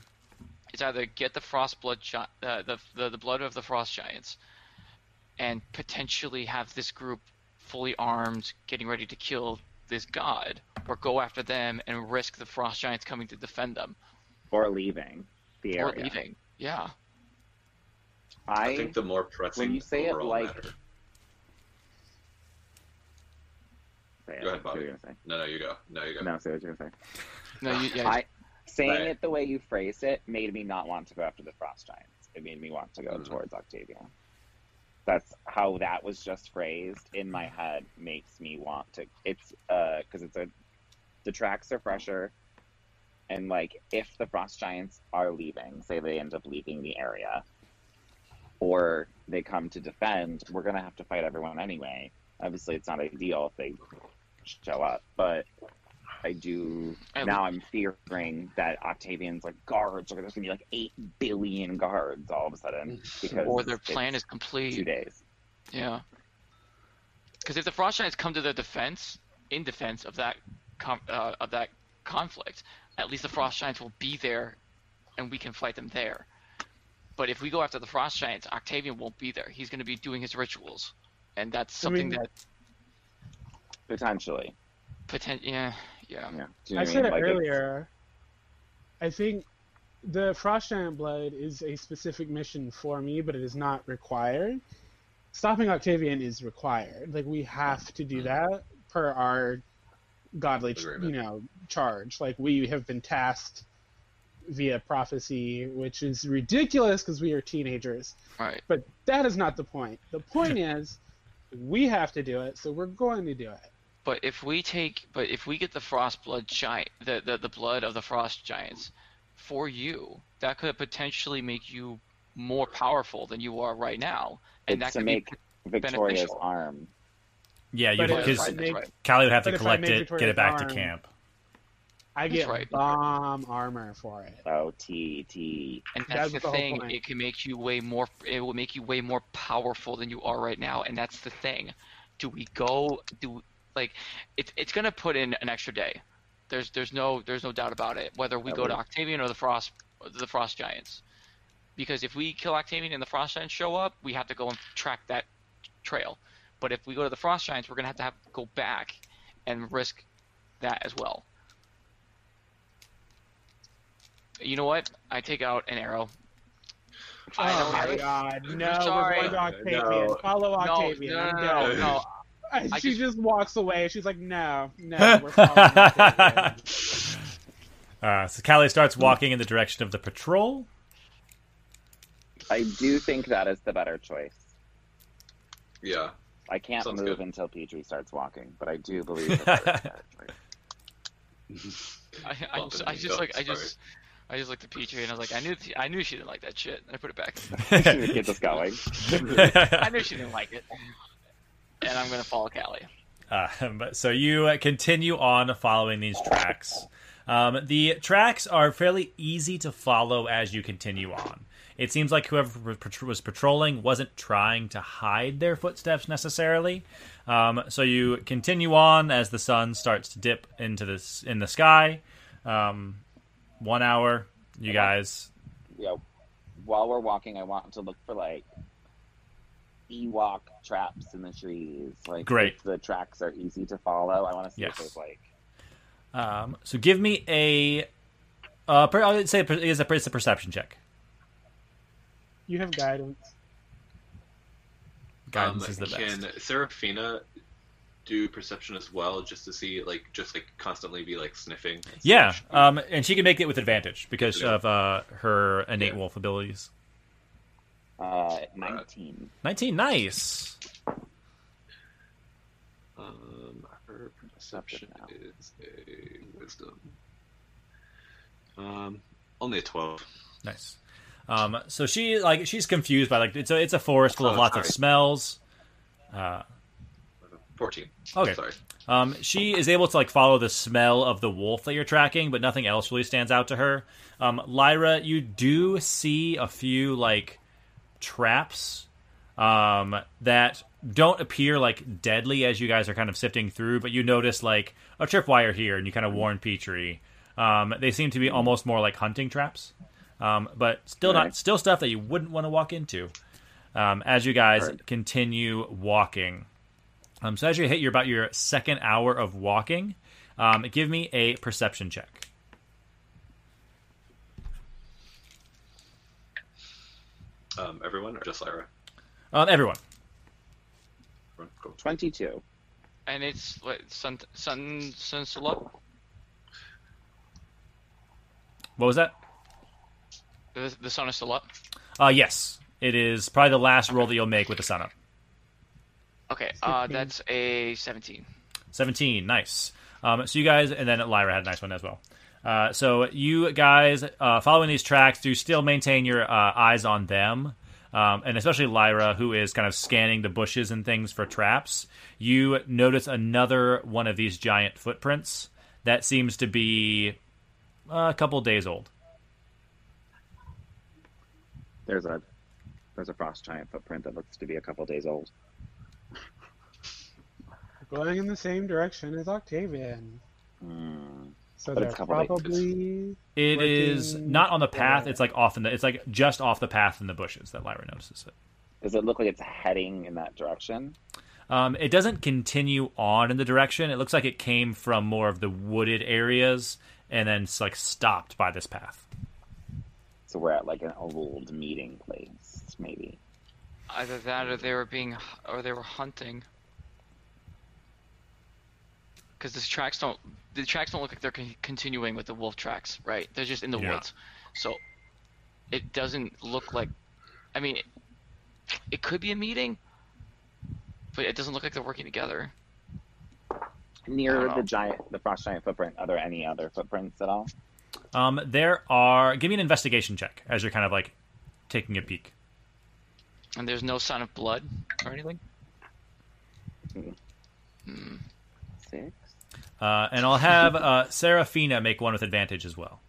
it's either get the frost blood gi- uh, the, the the blood of the frost giants and potentially have this group fully armed getting ready to kill this god or go after them and risk the frost giants coming to defend them. Or leaving the or leaving yeah. I I, think the more pressing when you say it overall like- matter. Say it. Go ahead, Bobby. you gonna say? No, no, you go. No, you go. No, say what you're gonna say. no you, yeah, I saying Right. it the way you phrased it made me not want to go after the frost giants. It made me want to go Mhm. towards Octavia. That's how that was just phrased in my head. Makes me want to. It's uh because it's a the tracks are fresher, and like if the frost giants are leaving, say they end up leaving the area, or they come to defend, we're gonna have to fight everyone anyway. Obviously, it's not ideal if they show up, but I do I- now. I'm fearing that Octavian's like guards are there's gonna be like eight billion guards all of a sudden because or their plan is complete two days. Yeah. Because if the frost giants come to their defense, in defense of that com- uh, of that conflict, at least the frost giants will be there, and we can fight them there. But if we go after the frost giants, Octavian won't be there. He's going to be doing his rituals, and that's I something mean- that Potentially. potent. Yeah, yeah. Yeah. You know I what said it Like, it's- earlier. I think the Frost Giant Blood is a specific mission for me, but it is not required. Stopping Octavian is required. Like we have to do mm-hmm. that per our godly, ch- you know, charge. Like we have been tasked via prophecy, which is ridiculous because we are teenagers. Right. But that is not the point. The point is we have to do it, so we're going to do it. But if we take, but if we get the frost blood giant, the, the the blood of the frost giants, for you, that could potentially make you more powerful than you are right now, and It's that to could make be Victoria's beneficial. arm. Yeah, you because Right, that's make- right. Callie would have to collect make it, get it back to camp. I That's get right, that's bomb armor for it. Oh, T T. And That's that's the the thing. point. It can make you way more. It will make you way more powerful than you are right now, and that's the thing. Do we go? Do like? It's it's gonna put in an extra day. There's there's no there's no doubt about it. Whether we That go to Octavian or the frost the frost giants, because if we kill Octavian and the frost giants show up, we have to go and track that trail. But if we go to the frost giants, we're gonna have to have go back and risk that as well. You know what? I take out an arrow. Oh my god, no, sorry. we're going to Octavian. No. Follow Octavian. no, I'm no, no, no. And I she just- just... walks away. She's like, no, no, we're following Uh, so Callie starts walking in the direction of the patrol. I do think that is the better choice. Yeah. I can't Sounds move good. until Petrie starts walking, but I do believe that that is the better choice. I, I, just, I just like I just I just looked at Petrie and I was like I knew I knew she didn't like that shit and I put it back. It gets us going. I knew she didn't like it, and I'm gonna follow Callie. Uh, but so you uh, continue on following these tracks. Um, the tracks are fairly easy to follow as you continue on. It seems like whoever was was patrolling wasn't trying to hide their footsteps necessarily. Um, so you continue on as the sun starts to dip into this in the sky. Um, one hour, you guys. Yeah. While we're walking, I want to look for like Ewok traps in the trees. Like Great. the tracks are easy to follow. I want to see Yes. if there's like Um, so give me a. Uh, per, I would say it's a, it's a perception check. You have guidance. Guidance Um, is the best. Can Seraphina do perception as well, just to see, like, just like constantly be like sniffing? and Yeah, um, and she can make it with advantage because Yeah. of uh, her innate Yeah. wolf abilities. Uh, 19. Nineteen, nice. Um, her perception is a wisdom. Um, only a twelve. Nice. Um, so she like she's confused by like it's a it's a forest full of Oh, lots of smells. Uh, Fourteen. Okay. Sorry. um, she is able to like follow the smell of the wolf that you're tracking, but nothing else really stands out to her. Um, Lyra, you do see a few like traps um, that don't appear like deadly as you guys are kind of sifting through, but you notice like a tripwire here, and you kind of warn Petrie. Um, they seem to be almost more like hunting traps, um, but still not still stuff that you wouldn't want to walk into. Um, as you guys Right. continue walking, um, so as you hit your about your second hour of walking, um, give me a perception check. Um, everyone or just Lyra? Um, everyone. Everyone? Cool. 22. And it's what sun sun sun still. What was that? The, the sun is still up. Uh, yes, it is probably the last roll that you'll make with the sun up. Okay, uh, that's a 17. 17, nice. Um, so you guys, and then Lyra had a nice one as well. Uh, so you guys, uh, following these tracks, do still maintain your uh, eyes on them, um, and especially Lyra, who is kind of scanning the bushes and things for traps. You notice another one of these giant footprints that seems to be uh, a couple days old. There's a there's a frost giant footprint that looks to be a couple days old. going in the same direction as Octavian. Hmm. So But it's a couple days. probably It is working not on the path. together. It's like off in the. It's like just off the path in the bushes that Lyra notices it. Does it look like it's heading in that direction? Um, it doesn't continue on in the direction. It looks like it came from more of the wooded areas and then it's like stopped by this path. So we're at like an old meeting place, maybe. Either that, or they were being, or they were hunting. Because the tracks don't, the tracks don't look like they're con- continuing with the wolf tracks, right? They're just in the Yeah. woods, so it doesn't look like. I mean, it, it could be a meeting, but it doesn't look like they're working together. Near the giant, the frost giant footprint, are there any other footprints at all? Um, there are. Give me an investigation check as you're kind of like taking a peek. And there's no sign of blood or anything. Hmm. Hmm. Six. Uh, and I'll have uh, Serafina make one with advantage as well.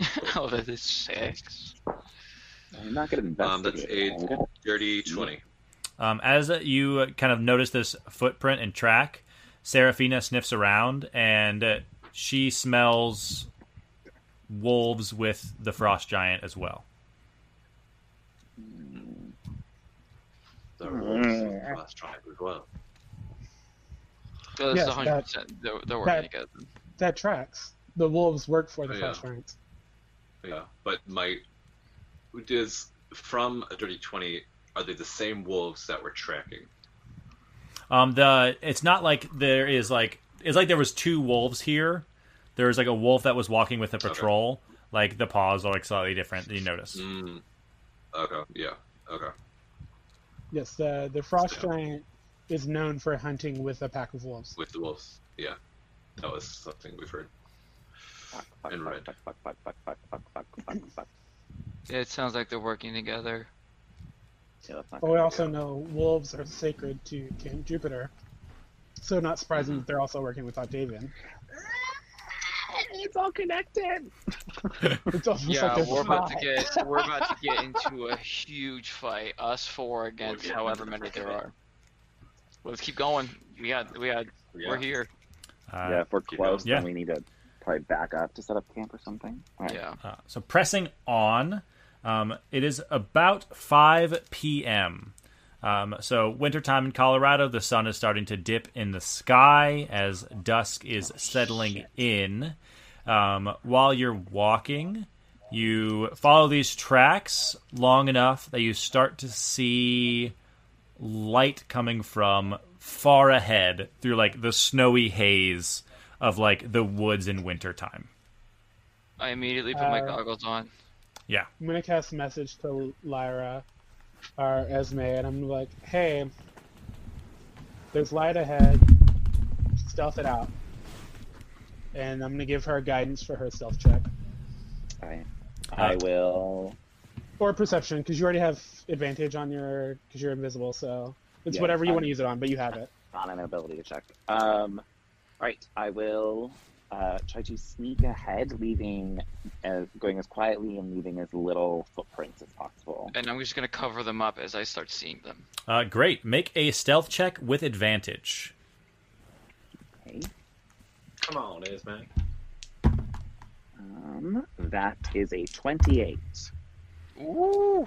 oh, that is six. I'm not good at Um, that's investigating. a I'm good at- dirty twenty. Um, as you kind of notice this footprint and track, Serafina sniffs around and uh, she smells wolves with the frost giant as well. The wolves last tribe as well. So that's Yes, 100. percent They're, they're working that- together. that tracks. The wolves work for the Oh, yeah. Frost Giants. Yeah, but my is from a dirty twenty. Are they the same wolves that we're tracking? Um, the it's not like there is like it's like there was two wolves here. There was like a wolf that was walking with a patrol. Like the paws are like slightly different. You notice. Mm. Okay. Yeah. Okay. Yes, the the Frost Yeah. Giant is known for hunting with a pack of wolves. With the wolves, yeah, that was something we've heard. Yeah, it sounds like they're working together. Yeah, but we also know wolves are sacred to King Jupiter, so not surprising mm-hmm. that they're also working with Octavian. it's all connected. it's all yeah, like we're about to get we're about to get into a huge fight, us four against however many there are. Let's keep going. We got we got we're here. Uh, yeah, if we're close, going. then we need to probably back up to set up camp or something. All right. Yeah. Uh, so pressing on, um, it is about 5 p.m. Um, so wintertime in Colorado, the sun is starting to dip in the sky as dusk is settling in. Um, while you're walking, you follow these tracks long enough that you start to see light coming from far ahead through like the snowy haze of like the woods in wintertime. I immediately put my Uh, goggles on. Yeah. I'm gonna cast a message to Lyra or Esme, and I'm like, "Hey, there's light ahead. Stealth it out." And I'm gonna give her guidance for her stealth check All right. I will. Or perception, because you already have advantage on your because you're invisible. So it's Yeah, whatever you I'm- want to use it on, but you have it. on an ability to check. Um, all right, I will uh, try to sneak ahead, leaving, as, going as quietly and leaving as little footprints as possible. And I'm just gonna cover them up as I start seeing them. Uh, great. Make a stealth check with advantage. Okay. Come on, Esme. Um, that is a twenty-eight. Ooh.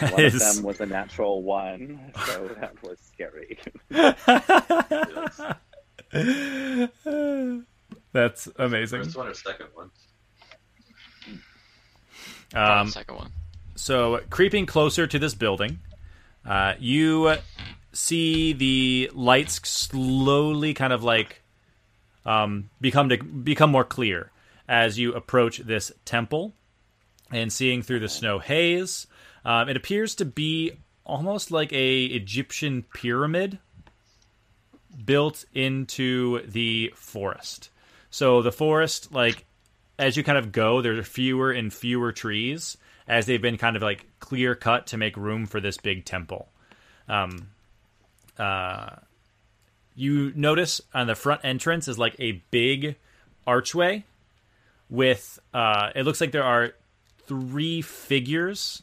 That One of them was a natural one, so that was scary. That's amazing. First one or second one? Um, second one. so, creeping closer to this building, uh, you see the lights slowly kind of like um, become to become more clear as you approach this temple and seeing through the snow haze. Um, it appears to be almost like a Egyptian pyramid built into the forest. So the forest, like as you kind of go, there are fewer and fewer trees as they've been kind of like clear cut to make room for this big temple. Um, uh, you notice on the front entrance is like a big archway with uh, it looks like there are three figures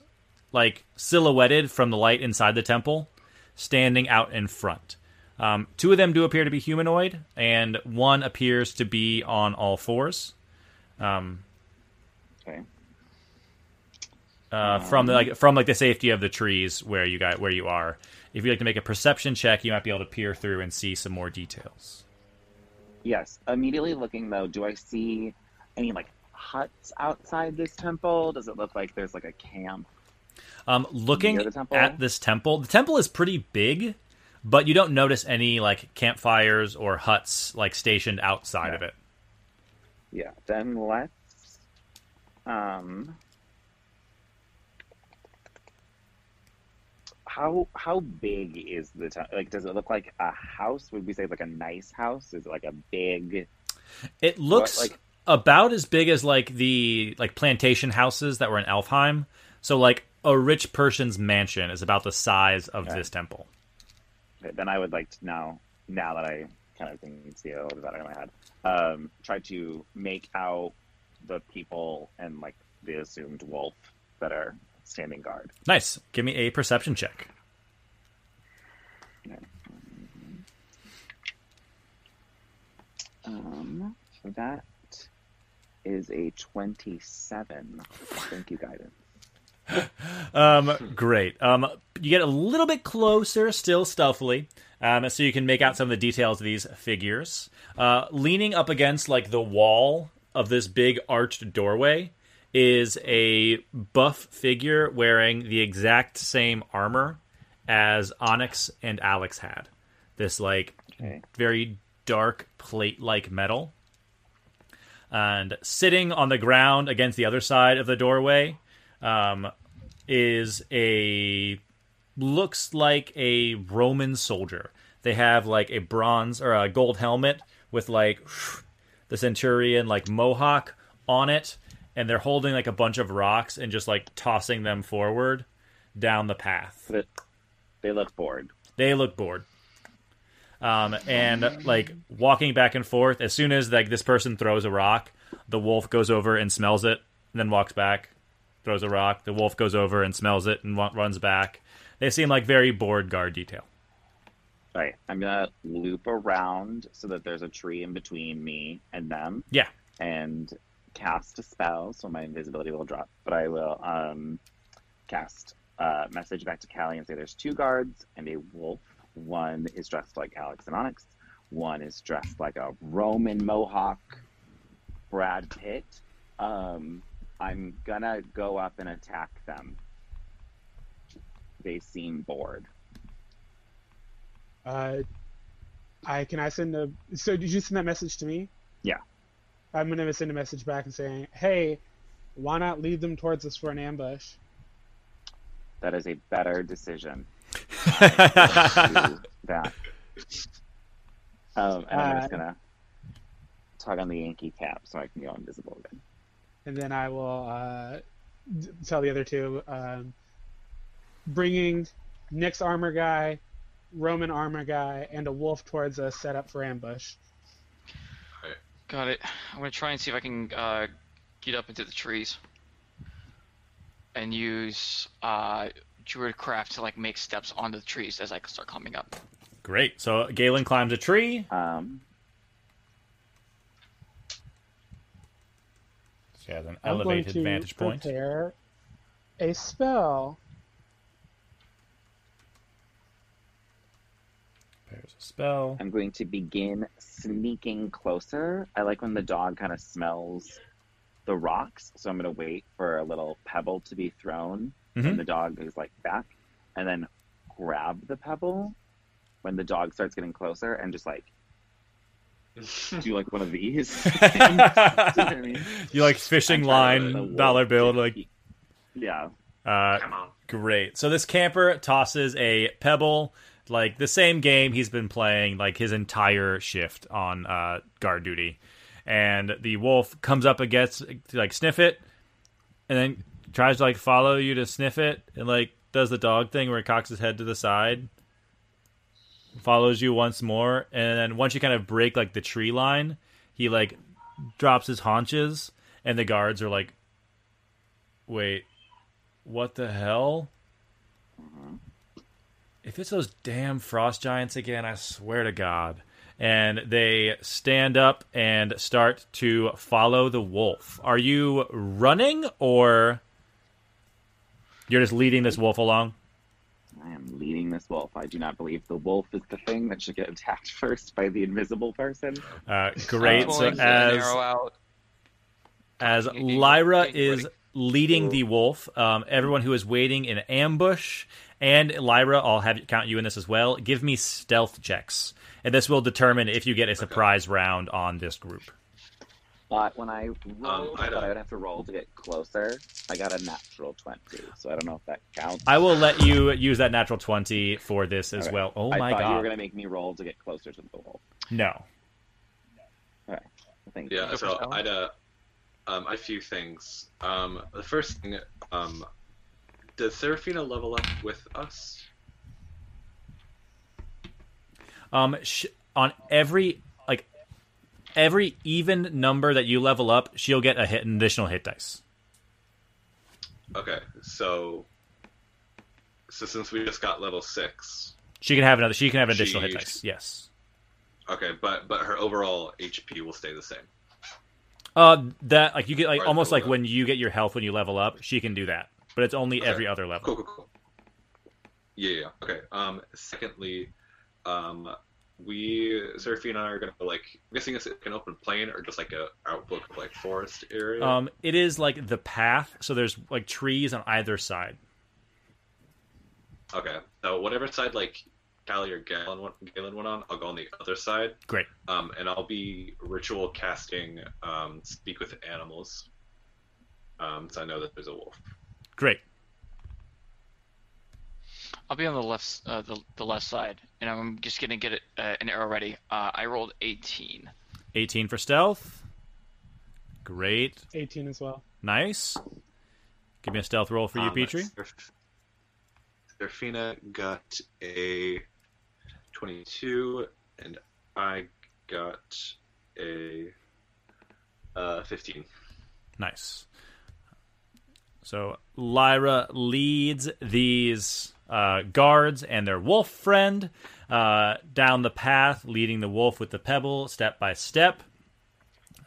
like silhouetted from the light inside the temple standing out in front Um, two of them do appear to be humanoid, and one appears to be on all fours. Um, Okay. uh, from the, like from like the safety of the trees where you got where you are. If you'd like to make a perception check, you might be able to peer through and see some more details. Yes. Immediately looking though, do I see any like huts outside this temple? Does it look like there's like a camp? Um, looking Near the temple? at this temple, the temple is pretty big, but you don't notice any like campfires or huts like stationed outside of it. Yeah. Then let's um how how big is the temple? Like, does it look like a house? Would we say like a nice house? Is it like a big? It looks like- about as big as like the like plantation houses that were in Elfheim. So like a rich person's mansion is about the size of Okay. this temple. Then I would like to now, now that I kind of can see a little bit better in my head, um, try to make out the people and like the assumed wolf that are standing guard. Nice. Give me a perception check. Um, so that is a twenty-seven. Thank you, guidance. Um, great. Um, you get a little bit closer, still stealthily, um, so you can make out some of the details of these figures. Uh, leaning up against like the wall of this big arched doorway is a buff figure wearing the exact same armor as Onyx and Alex had. This like Okay. very dark plate-like metal. And sitting on the ground against the other side of the doorway um, is a looks like a Roman soldier. They have like a bronze or a gold helmet with like the centurion like mohawk on it, and they're holding like a bunch of rocks and just like tossing them forward down the path. They look bored. They look bored. Um, and like walking back and forth, as soon as like this person throws a rock, the wolf goes over and smells it, and then walks back, throws a rock. The wolf goes over and smells it and wa- runs back. They seem like very bored guard detail. All right, I'm gonna loop around so that there's a tree in between me and them. Yeah. And cast a spell, so my invisibility will drop. But I will um, cast a message back to Callie and say there's two guards and a wolf. One is dressed like Alex and Onyx. One is dressed like a Roman Mohawk Brad Pitt. Um, I'm gonna go up and attack them. They seem bored. Uh, I can I send a. So did you send that message to me? Yeah. I'm gonna send a message back and saying, "Hey, why not lead them towards us for an ambush?" That is a better decision. Do that. Um, and I'm just gonna tug on the Yankee cap so I can go invisible again. and then I will uh, tell the other two, um, bringing Nick's armor guy, Roman armor guy, and a wolf towards us, set up for ambush. Got it. I'm gonna try and see if I can uh, get up into the trees and use uh, Druidcraft to craft to like make steps onto the trees as I start climbing up. Great. So Galen climbs a tree. Um, She has an I'm going elevated to vantage point. prepare a spell. There's a spell. I'm going to begin sneaking closer. I like when the dog kind of smells the rocks, so I'm going to wait for a little pebble to be thrown Mhm. when the dog is like back, and then grab the pebble when the dog starts getting closer, and just like do you like one of these. you like fishing I'm trying to line let the wolf dollar bill get- like Yeah. Uh, great. So this camper tosses a pebble, like the same game he's been playing like his entire shift on uh, guard duty, and the wolf comes up against to like sniff it, and then tries to like follow you to sniff it, and like does the dog thing where he cocks his head to the side, follows you once more, and then once you kind of break like the tree line, he like drops his haunches, and the guards are like, "Wait, what the hell?" Mm-hmm. if it's those damn frost giants again, I swear to God. And they stand up and start to follow the wolf. Are you running or you're just leading this wolf along? I am leading this wolf. I do not believe the wolf is the thing that should get attacked first by the invisible person. Uh, great. So as as Yeah, yeah, Lyra is leading the wolf, um, everyone who is waiting in ambush, and Lyra, I'll have you count you in this as well. Give me stealth checks, and this will determine if you get a surprise round on this group. But when I rolled, I but I would have to roll to get closer. I got a natural twenty, so I don't know if that counts. I will let you use that natural twenty for this as Okay. well. Oh I my thought you were gonna make me roll to get closer to the wolf. No, Okay, thank Yeah, you. so I'd uh, um, a few things. Um, the first thing, um, does Serafina level up with us? um, sh- on every like every even number that you level up, she'll get a hit, an additional hit dice. Okay, so so since we just got level six, She can have another. She can have an additional hit dice. Yes. okay, but but her overall HP will stay the same. Uh, that like you get like Or almost like up. when you get your health when you level up, she can do that, but it's only Okay. every other level. Cool, cool, cool. Yeah, yeah. Okay. Um, secondly, um, we Serafina and I are gonna be like. I'm guessing it's like an open plain or just like a outlook of like forest area. Um, it is like the path, so there's like trees on either side. Okay. So whatever side like Callie or Galen went, Galen went on, I'll go on the other side. Great. Um, and I'll be ritual casting um, speak with animals. Um, so I know that there's a wolf. Great. I'll be on the left, uh, the, the left side, and I'm just gonna get it, uh, an arrow ready. Uh, I rolled 18. 18 for stealth. Great. 18 as well. Nice. Give me a stealth roll for you, Um, Petrie. Seraf- Serafina got a 22, and I got a uh, 15. Nice. So Lyra leads these uh, guards and their wolf friend uh, down the path, leading the wolf with the pebble step by step.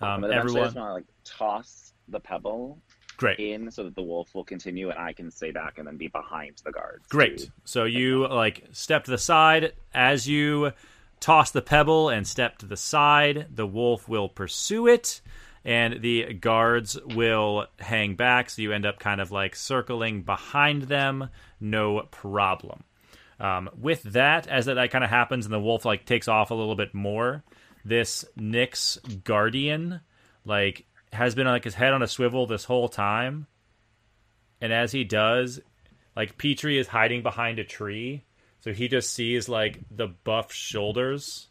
Um, but eventually I everyone, just want to like toss the pebble great. in so that the wolf will continue, and I can stay back and then be behind the guards. Great. So you like step to the side as you toss the pebble and step to the side. The wolf will pursue it, and the guards will hang back. So you end up kind of like circling behind them. No problem. Um, with that, as that, that kind of happens, and the wolf like takes off a little bit more. This Nyx guardian like has been like his head on a swivel this whole time, and as he does, like Petrie is hiding behind a tree, so he just sees like the buff shoulders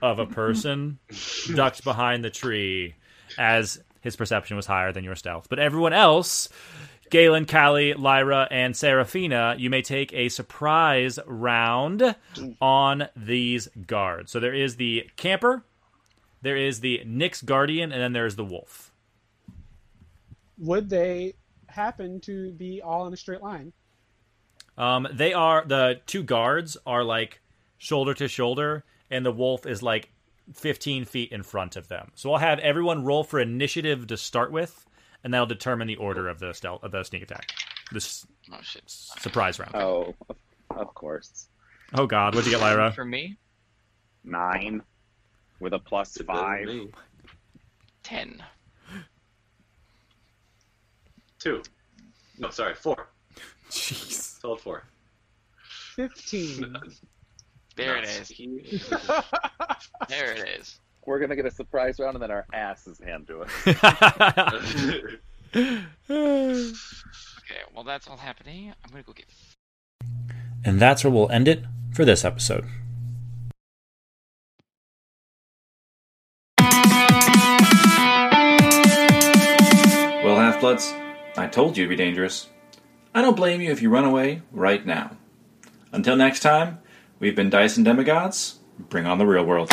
of a person ducked behind the tree as his perception was higher than your stealth. But everyone else, Galen, Callie, Lyra, and Serafina, you may take a surprise round on these guards. So there is the camper, there is the Nyx Guardian, and then there's the wolf. Would they happen to be all in a straight line? Um, they are the two guards are like shoulder to shoulder, and the wolf is like 15 feet in front of them. So I'll have everyone roll for initiative to start with, and that'll determine the order of the stealth of the sneak attack. This Oh shit. surprise round. Oh, of course. Oh God, what'd you get, Lyra? For me, Nine with a plus It's five. 10. Two. No, sorry, four. Jeez. Solid four. 15. There it is. Nice. There it is. We're gonna get a surprise round, and then our asses hand to us. Okay, well that's all happening. I'm gonna go get and that's where we'll end it for this episode. Well, Half Bloods, I told you to be dangerous. I don't blame you if you run away right now. Until next time, we've been Dice and Demigods. Bring on the real world.